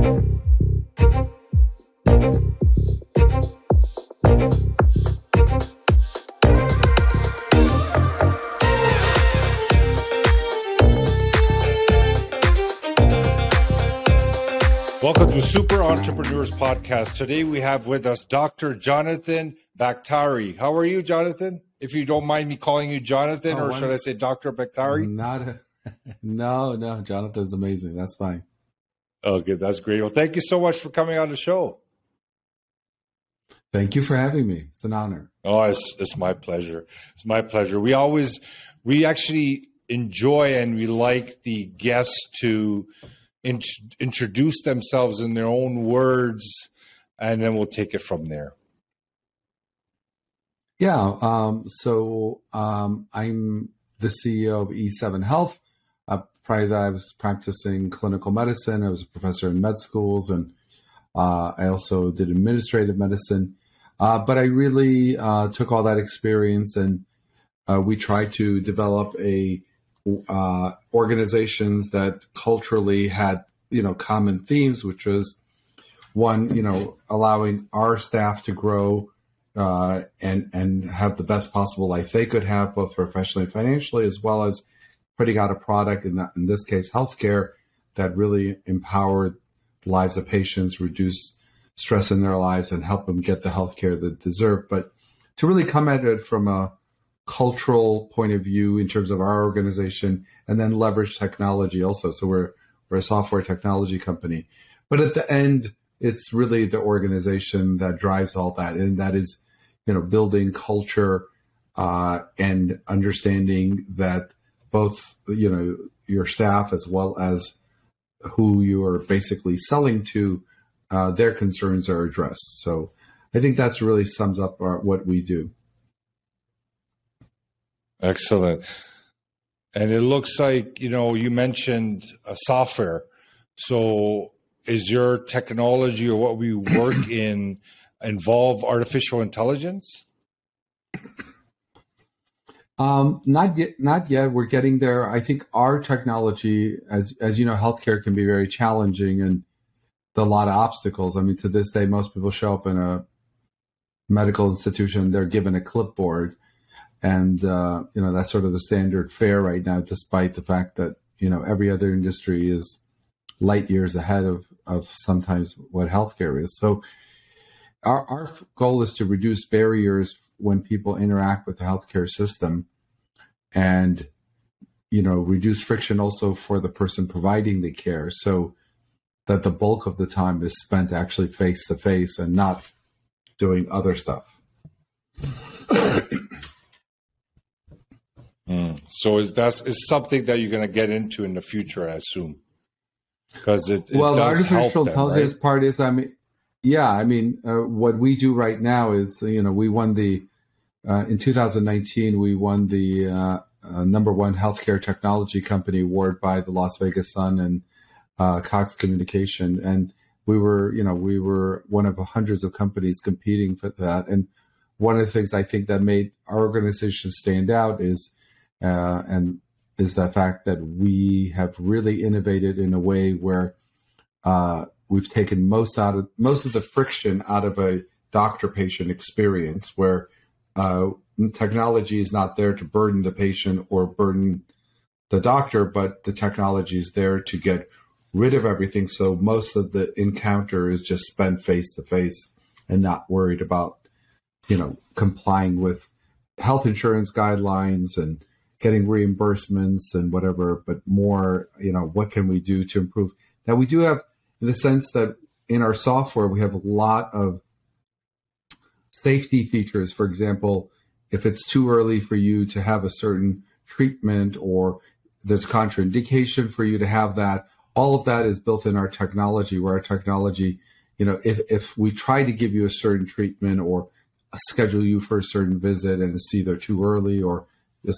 Welcome to Super Entrepreneurs Podcast. Today we have with us Dr. Jonathan Bakhtari. How are you, Jonathan? If you don't mind me calling you Jonathan, oh, or should I say Dr. Bakhtari? Not a, no, no. Jonathan's amazing. That's fine. Okay, that's great. Well, thank you so much for coming on the show. Thank you for having me. It's an honor. Oh, it's, it's my pleasure. It's my pleasure. We always, we actually enjoy and we like the guests to in, introduce themselves in their own words, and then we'll take it from there. Yeah. Um, so um, I'm the CEO of E7 Health. Prior to that, I was practicing clinical medicine. I was a professor in med schools, and uh, I also did administrative medicine. Uh, but I really uh, took all that experience, and uh, we tried to develop a uh, organizations that culturally had you know common themes, which was one, you know, allowing our staff to grow uh, and and have the best possible life they could have, both professionally and financially, as well as putting out a product in that, in this case, healthcare that really empowered the lives of patients, reduce stress in their lives, and help them get the healthcare they deserve. But to really come at it from a cultural point of view in terms of our organization and then leverage technology also. So we're we're a software technology company. But at the end, it's really the organization that drives all that. And that is, you know, building culture uh, and understanding that both, you know, your staff as well as who you are basically selling to, uh, their concerns are addressed. So I think that's really sums up our, what we do. Excellent. And it looks like, you know, you mentioned a software. So is your technology or what we work in involve artificial intelligence? Um, not yet. Not yet. We're getting there. I think our technology, as as you know, healthcare can be very challenging and a lot of obstacles. I mean, to this day, most people show up in a medical institution, they're given a clipboard, and uh, you know that's sort of the standard fare right now, despite the fact that you know every other industry is light years ahead of of sometimes what healthcare is. So our our goal is to reduce barriers when people interact with the healthcare system, and you know reduce friction also for the person providing the care. So that the bulk of the time is spent actually face to face and not doing other stuff. Mm. So is that is something that you're going to get into in the future? I assume because it, it, well, the artificial intelligence right? part is I mean, yeah, I mean, uh, what we do right now is you know we won the uh, in 2019 we won the uh, uh, number one healthcare technology company award by the Las Vegas Sun and uh, Cox Communication, and we were you know we were one of hundreds of companies competing for that, and one of the things I think that made our organization stand out is uh, and is the fact that we have really innovated in a way where we've taken most out of most of the friction out of a doctor patient experience where uh, technology is not there to burden the patient or burden the doctor, but the technology is there to get rid of everything. So most of the encounter is just spent face to face and not worried about, you know, complying with health insurance guidelines and getting reimbursements and whatever, but more, you know, what can we do to improve? Now, we do have, in the sense that in our software, we have a lot of safety features. For example, if it's too early for you to have a certain treatment or there's contraindication for you to have that, all of that is built in our technology, where our technology, you know, if, if we try to give you a certain treatment or schedule you for a certain visit and it's either too early or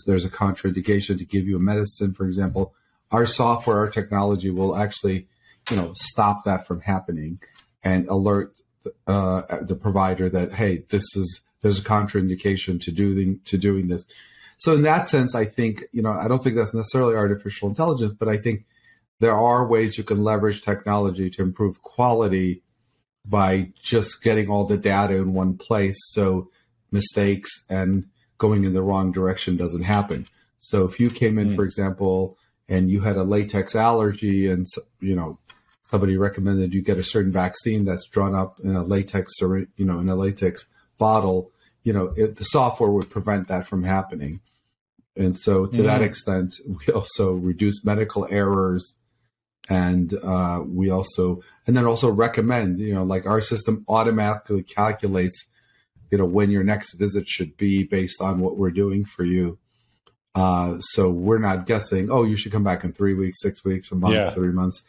there's a contraindication to give you a medicine, for example, our software, our technology will actually, you know, stop that from happening and alert uh, the provider that hey, this is there's a contraindication to doing to doing this. So in that sense, I think you know I don't think that's necessarily artificial intelligence, but I think there are ways you can leverage technology to improve quality by just getting all the data in one place so mistakes and going in the wrong direction doesn't happen. So if you came in, mm. for example, and you had a latex allergy and you know somebody recommended you get a certain vaccine that's drawn up in a latex or you know in a latex bottle you know it, the software would prevent that from happening. And so to that extent we also reduce medical errors and uh, we also and then also recommend you know like our system automatically calculates you know when your next visit should be based on what we're doing for you. Uh, so we're not guessing oh you should come back in three weeks six weeks a month yeah. three months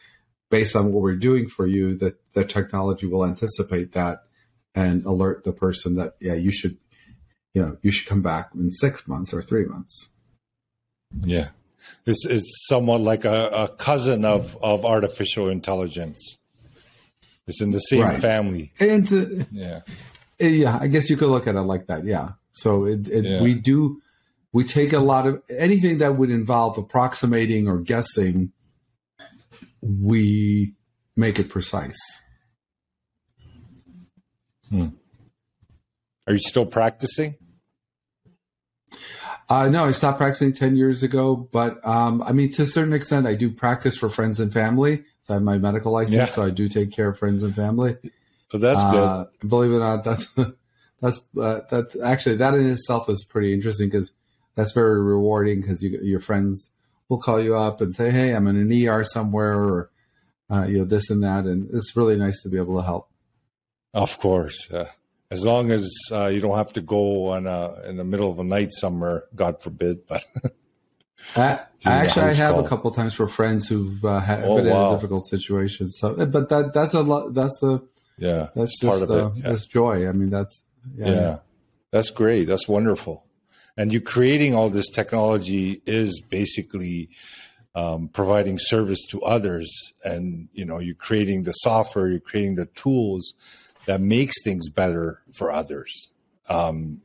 based on what we're doing for you that the technology will anticipate that and alert the person that yeah you should you know you should come back in six months or three months yeah this is somewhat like a, a cousin of, of artificial intelligence. It's in the same right. family. And uh, yeah, yeah, I guess you could look at it like that. Yeah. So it, it, yeah. we do we take a lot of anything that would involve approximating or guessing. We make it precise. Hmm. Are you still practicing? Uh, no, I stopped practicing 10 years ago, but um, I mean, to a certain extent, I do practice for friends and family. So I have my medical license, yeah. so I do take care of friends and family. But that's uh, good. Believe it or not, that's that's uh, that actually that in itself is pretty interesting because that's very rewarding because you, your friends will call you up and say, "Hey, I'm in an ER somewhere," or uh, you know this and that, and it's really nice to be able to help. Of course, as long as uh, you don't have to go on a, in the middle of the night somewhere, God forbid. But I, actually, I have call. a couple times for friends who've uh, had, oh, been wow. in a difficult situation. So, but that that's a lot. That's a yeah. That's just uh, yeah. that's joy. I mean, that's yeah, yeah. That's great. That's wonderful. And you creating all this technology is basically um, providing service to others, and you know, you're creating the software, you're creating the tools that makes things better for others. Um,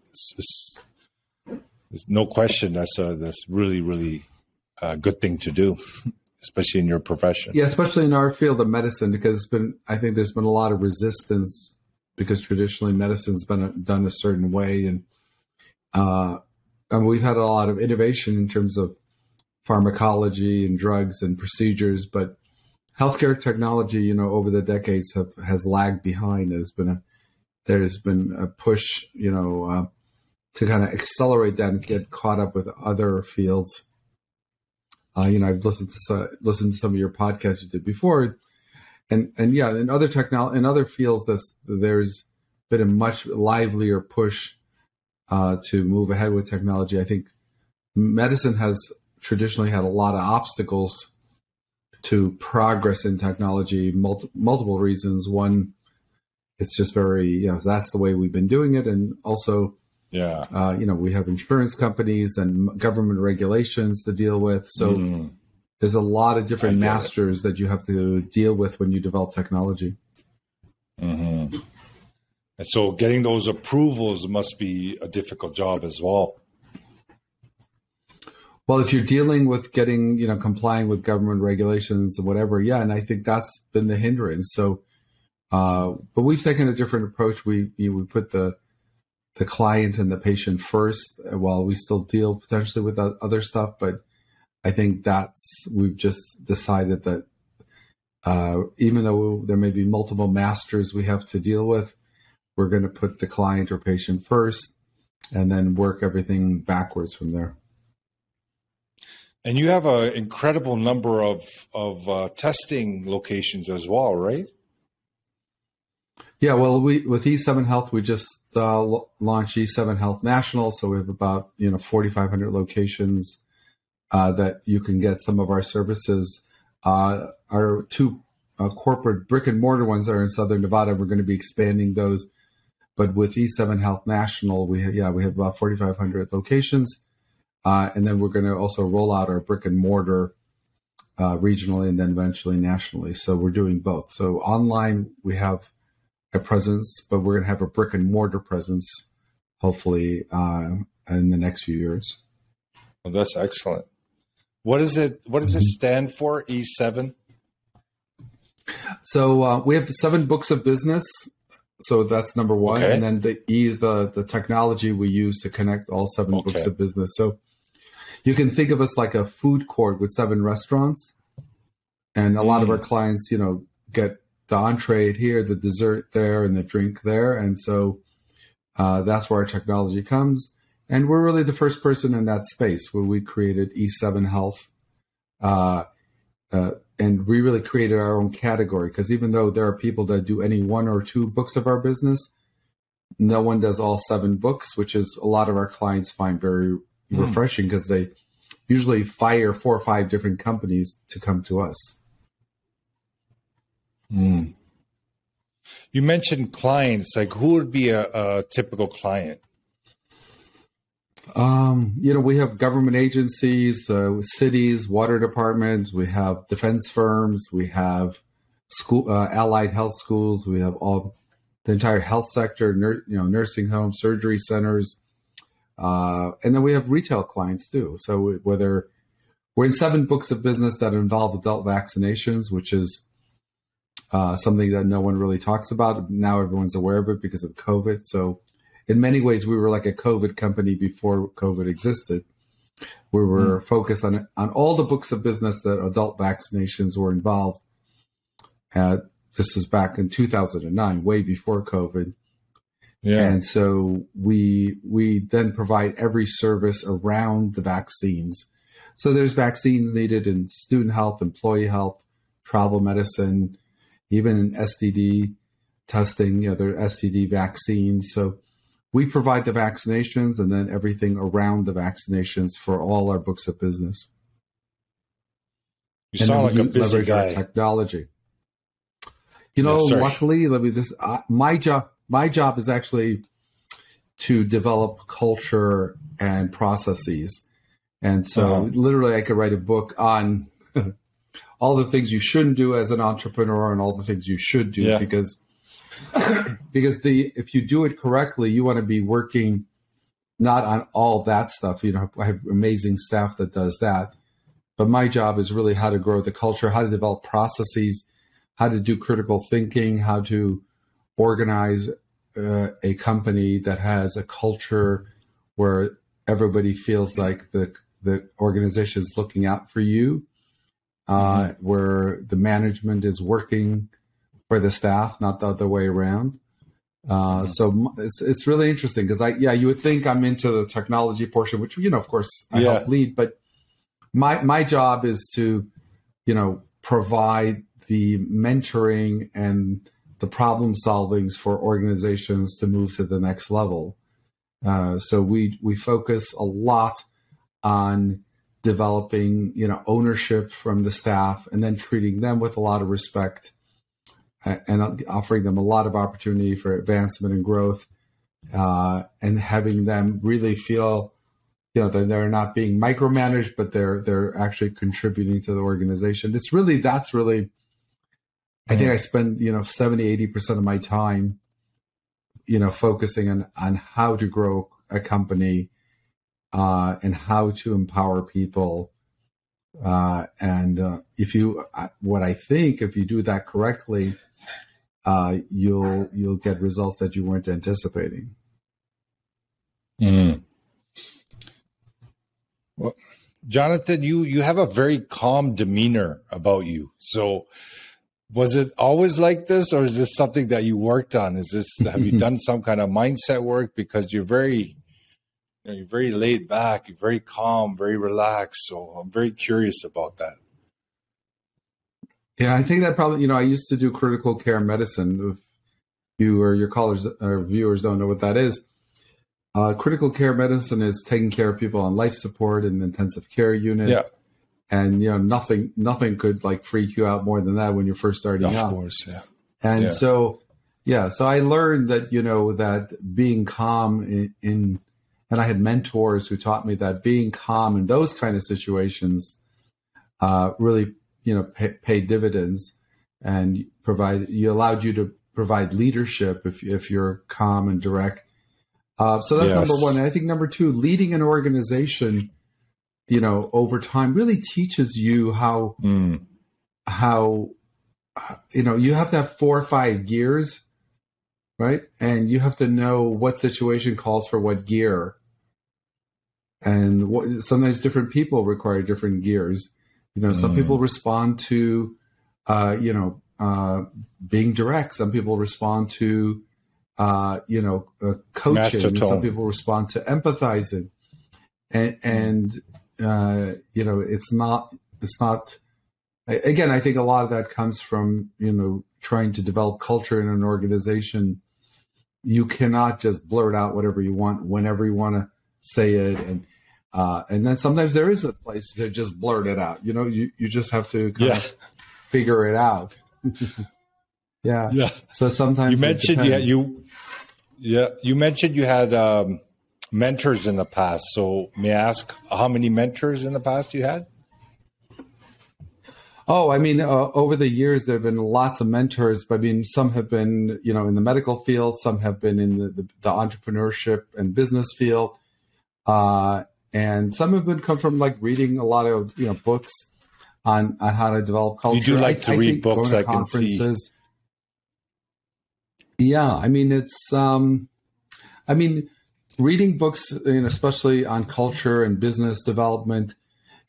no question that's a that's really really a good thing to do, especially in your profession. Yeah, especially in our field of medicine, because it's been I think there's been a lot of resistance because traditionally medicine's been done a certain way, and uh, and we've had a lot of innovation in terms of pharmacology and drugs and procedures, but healthcare technology, you know, over the decades have has lagged behind. There's been a there's been a push, you know, uh, to kind of accelerate that and get caught up with other fields. Uh, you know, I've listened to some, listened to some of your podcasts you did before, and and yeah, in other technology in other fields, this there's been a much livelier push uh, to move ahead with technology. I think medicine has traditionally had a lot of obstacles to progress in technology, multi- multiple reasons. One, it's just very, you know, that's the way we've been doing it. And also, yeah, uh, you know, we have insurance companies and government regulations to deal with. So mm. there's a lot of different masters it. that you have to deal with when you develop technology. Mm-hmm. And so getting those approvals must be a difficult job as well. Well, if you're dealing with getting, you know, complying with government regulations or whatever, yeah, and I think that's been the hindrance. So, uh, but we've taken a different approach. We you we put the the client and the patient first, while we still deal potentially with other stuff. But I think that's we've just decided that uh, even though there may be multiple masters we have to deal with, we're going to put the client or patient first, and then work everything backwards from there. And you have an incredible number of of uh, testing locations as well, right? Yeah, well, we with E7 Health, we just uh, launched E7 Health National, so we have about you know 4,500 locations uh, that you can get some of our services. Uh, our two uh, corporate brick and mortar ones are in Southern Nevada. We're going to be expanding those, but with E7 Health National, we have, yeah we have about 4,500 locations. Uh, and then we're going to also roll out our brick and mortar uh, regionally and then eventually nationally. So we're doing both. So online, we have a presence, but we're going to have a brick and mortar presence, hopefully, uh, in the next few years. Well, that's excellent. What is it? What does mm-hmm. it stand for? E seven. So uh, we have seven books of business. So that's number one, okay. and then the E is the the technology we use to connect all seven okay. books of business. So you can think of us like a food court with seven restaurants, and a mm. lot of our mm. clients, you know, get the entree here, the dessert there, and the drink there, and so uh, that's where our technology comes. And we're really the first person in that space where we created E7 Health. Uh, uh, and we really created our own category because even though there are people that do any one or two books of our business, no one does all seven books, which is a lot of our clients find very mm. refreshing because they usually fire four or five different companies to come to us. Mm. You mentioned clients. Like, who would be a, a typical client? Um, you know, we have government agencies, uh, cities, water departments. We have defense firms. We have school, uh, allied health schools. We have all the entire health sector. Nur- you know, nursing homes, surgery centers, uh, and then we have retail clients too. So whether we're in seven books of business that involve adult vaccinations, which is uh, something that no one really talks about. Now everyone's aware of it because of COVID. So in many ways, we were like a COVID company before COVID existed. We were mm. focused on on all the books of business that adult vaccinations were involved. Uh, this was back in 2009, way before COVID. Yeah. And so we we then provide every service around the vaccines. So there's vaccines needed in student health, employee health, travel medicine, even in STD testing, you know, there are STD vaccines. So we provide the vaccinations and then everything around the vaccinations for all our books of business. You and sound like a busy guy. Technology. You know, yes, luckily, let me this. Uh, my job, my job is actually to develop culture and processes, and so uh-huh. literally, I could write a book on all the things you shouldn't do as an entrepreneur and all the things you should do yeah. because because the if you do it correctly, you want to be working not on all that stuff. You know, I have amazing staff that does that. But my job is really how to grow the culture, how to develop processes, how to do critical thinking, how to organize uh, a company that has a culture where everybody feels like the the organization is looking out for you uh, mm-hmm. where the management is working for the staff, not the other way around. Uh. So it's it's really interesting because I yeah you would think I'm into the technology portion, which you know of course I yeah. help lead, but my my job is to you know provide the mentoring and the problem solvings for organizations to move to the next level. Uh, so we we focus a lot on developing you know ownership from the staff and then treating them with a lot of respect and offering them a lot of opportunity for advancement and growth uh, and having them really feel you know that they're not being micromanaged but they're they're actually contributing to the organization it's really that's really i think i spend you know 70 80% of my time you know focusing on on how to grow a company uh, and how to empower people. Uh, and uh, if you, uh, what I think, if you do that correctly, uh, you'll you'll get results that you weren't anticipating. Mm. Well, Jonathan, you you have a very calm demeanor about you. So, was it always like this, or is this something that you worked on? Is this have you done some kind of mindset work? Because you're very you're very laid back, you're very calm, very relaxed. So I'm very curious about that. Yeah, I think that probably, you know, I used to do critical care medicine. If you or your callers or viewers don't know what that is, uh, critical care medicine is taking care of people on life support in intensive care unit. Yeah. And you know nothing, nothing could like freak you out more than that when you're first starting of out. Of course, yeah. And yeah. so, yeah, so I learned that you know that being calm in, in and I had mentors who taught me that being calm in those kind of situations uh, really, you know, pay, pay, dividends and provide. You allowed you to provide leadership if if you're calm and direct. Uh, so that's yes. number one. And I think number two, leading an organization, you know, over time really teaches you how mm. how you know, you have to have four or five gears, right? And you have to know what situation calls for what gear. And what, sometimes different people require different gears. You know, mm. some people respond to, uh, you know, uh, being direct. Some people respond to, uh, you know, uh, coaching. Some people respond to empathizing, and and uh, you know, it's not it's not. Again, I think a lot of that comes from you know trying to develop culture in an organization. You cannot just blurt out whatever you want whenever you want to say it, and uh, and then sometimes there is a place to just blurt it out. You know, you you just have to kind yeah. of figure it out. yeah. Yeah. So sometimes you mentioned yeah you yeah you mentioned you had um, mentors in the past. So may I ask how many mentors in the past you had? Oh, I mean, uh, over the years there have been lots of mentors. But I mean, some have been you know in the medical field, some have been in the, the, the entrepreneurship and business field. Uh, and some have been come from like reading a lot of you know books on, on how to develop culture. You do like to I, read I books, I can see. Yeah, I mean it's. Um, I mean, reading books, you know, especially on culture and business development,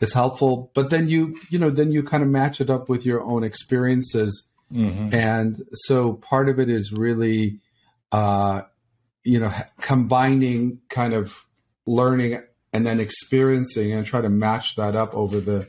is helpful. But then you, you know, then you kind of match it up with your own experiences, mm-hmm. and so part of it is really, uh, you know, combining kind of learning and then experiencing and try to match that up over the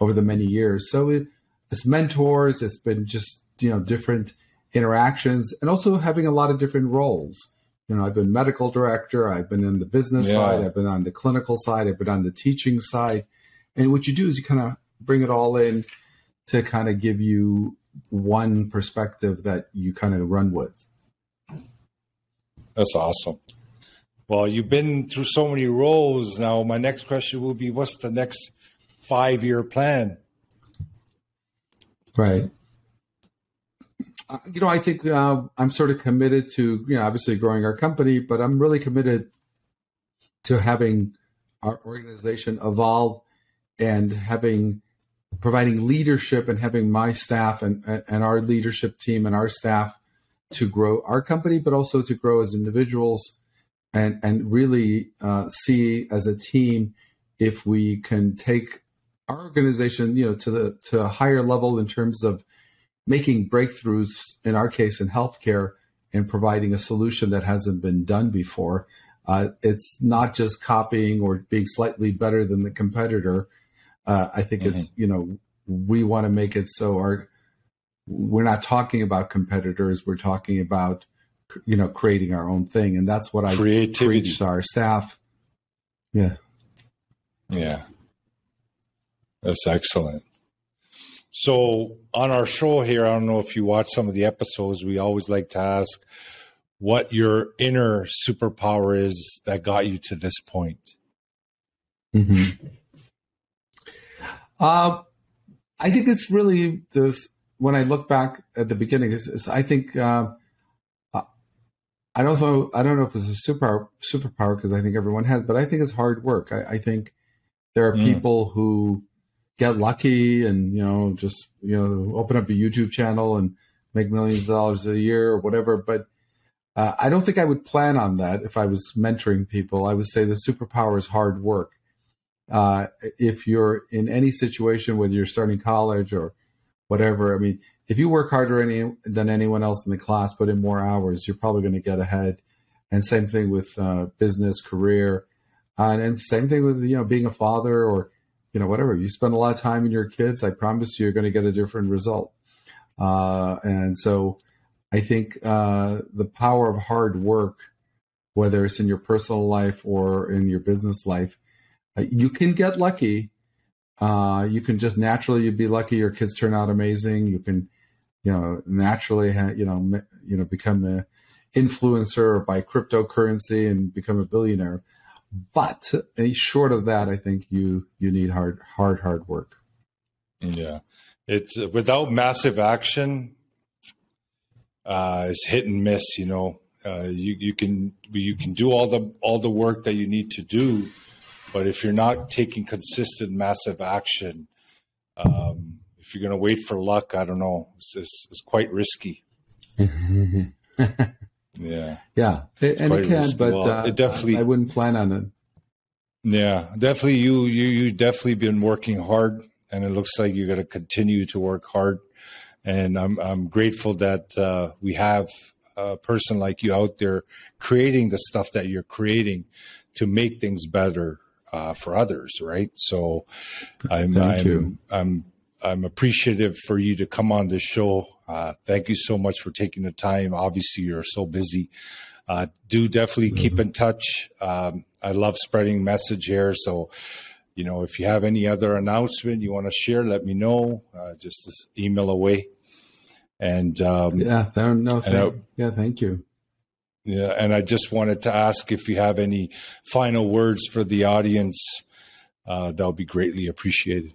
over the many years. So it, it's mentors, it's been just, you know, different interactions and also having a lot of different roles. You know, I've been medical director, I've been in the business yeah. side, I've been on the clinical side, I've been on the teaching side. And what you do is you kind of bring it all in to kind of give you one perspective that you kind of run with. That's awesome. Well, you've been through so many roles. Now, my next question will be what's the next five year plan. Right. Uh, you know, I think uh, I'm sort of committed to, you know, obviously growing our company, but I'm really committed to having our organization evolve and having providing leadership and having my staff and, and our leadership team and our staff to grow our company, but also to grow as individuals and and really uh, see as a team if we can take our organization, you know, to the to a higher level in terms of making breakthroughs. In our case, in healthcare, and providing a solution that hasn't been done before. Uh, it's not just copying or being slightly better than the competitor. Uh, I think mm-hmm. it's you know we want to make it so our we're not talking about competitors. We're talking about you know creating our own thing, and that's what I preach to our staff. Yeah, yeah. That's excellent. So on our show here, I don't know if you watch some of the episodes, we always like to ask what your inner superpower is that got you to this point. Mm-hmm. Uh, I think it's really this. When I look back at the beginning, is, I think uh, I don't know. I don't know if it's a super superpower because I think everyone has, but I think it's hard work. I, I think there are mm. people who get lucky and you know just you know open up a YouTube channel and make millions of dollars a year or whatever. But uh, I don't think I would plan on that if I was mentoring people. I would say the superpower is hard work. Uh, if you're in any situation, whether you're starting college or whatever, I mean, if you work harder any, than anyone else in the class, put in more hours, you're probably going to get ahead. And same thing with uh, business, career, uh, and same thing with you know being a father or you know, whatever. You spend a lot of time in your kids, I promise you, you're going to get a different result. Uh, and so I think uh, the power of hard work, whether it's in your personal life or in your business life, uh, you can get lucky. You can just naturally you'd be lucky. Your kids turn out amazing. You can, you know, naturally, ha- you know, you know, become an influencer or buy cryptocurrency and become a billionaire. But short of that, I think you you need hard hard hard work. Yeah, it's without massive action. Uh, it's hit and miss. You know, uh, you you can you can do all the all the work that you need to do, but if you're not taking consistent massive action, um, you're going to wait for luck, I don't know. It's, it's, it's quite risky. yeah. Yeah. It, and it can, risky. but well, uh, it definitely, I, wouldn't plan on it. Yeah, definitely. You you you definitely been working hard, and it looks like you're going to continue to work hard. And I'm I'm grateful that uh, we have a person like you out there creating the stuff that you're creating to make things better uh, for others, right? So I'm Thank I'm, you. I'm I'm appreciative for you to come on this show. Uh, thank you so much for taking the time. Obviously, you're so busy. Uh, do definitely mm-hmm. keep in touch. Um, I love spreading message here. So, you know, if you have any other announcement you want to share, let me know. Uh, just email away. And um, yeah, no, thank, I, yeah, thank you. Yeah, and I just wanted to ask if you have any final words for the audience. Uh, that would be greatly appreciated.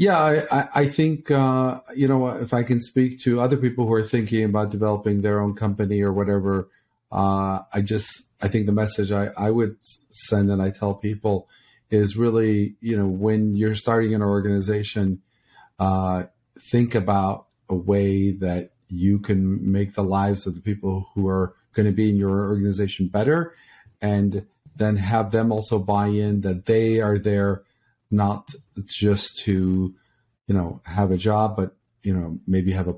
Yeah, I, I think uh, you know if I can speak to other people who are thinking about developing their own company or whatever, uh, I just I think the message I, I would send and I tell people is really you know when you're starting an organization, uh, think about a way that you can make the lives of the people who are going to be in your organization better and then have them also buy in that they are there not just to you know have a job but you know maybe have a,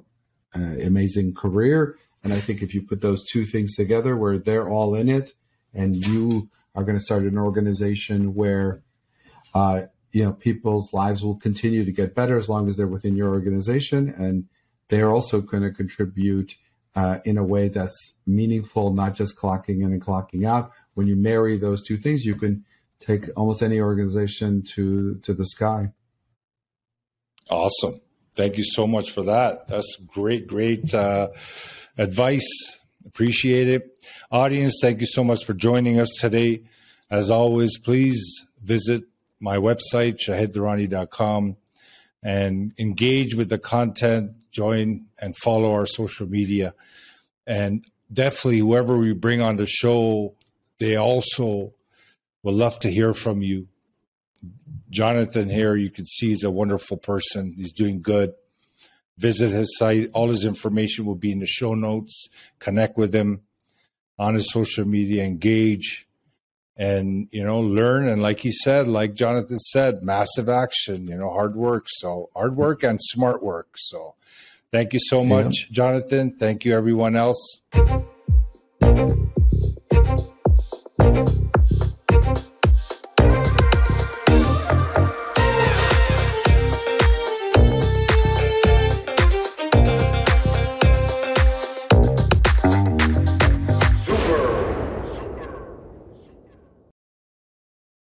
amazing career and i think if you put those two things together where they're all in it and you are going to start an organization where uh, you know people's lives will continue to get better as long as they're within your organization and they're also going to contribute uh, in a way that's meaningful, not just clocking in and clocking out. When you marry those two things, you can take almost any organization to to the sky. Awesome. Thank you so much for that. That's great, great uh, advice. Appreciate it. Audience, thank you so much for joining us today. As always, please visit my website, shahiddarani.com, and engage with the content join and follow our social media. And definitely, whoever we bring on the show, they also will love to hear from you. Jonathan here, you can see he's a wonderful person. He's doing good. Visit his site. All his information will be in the show notes. Connect with him on his social media, engage and you know learn and like he said like jonathan said massive action you know hard work so hard work and smart work so thank you so much yeah. jonathan thank you everyone else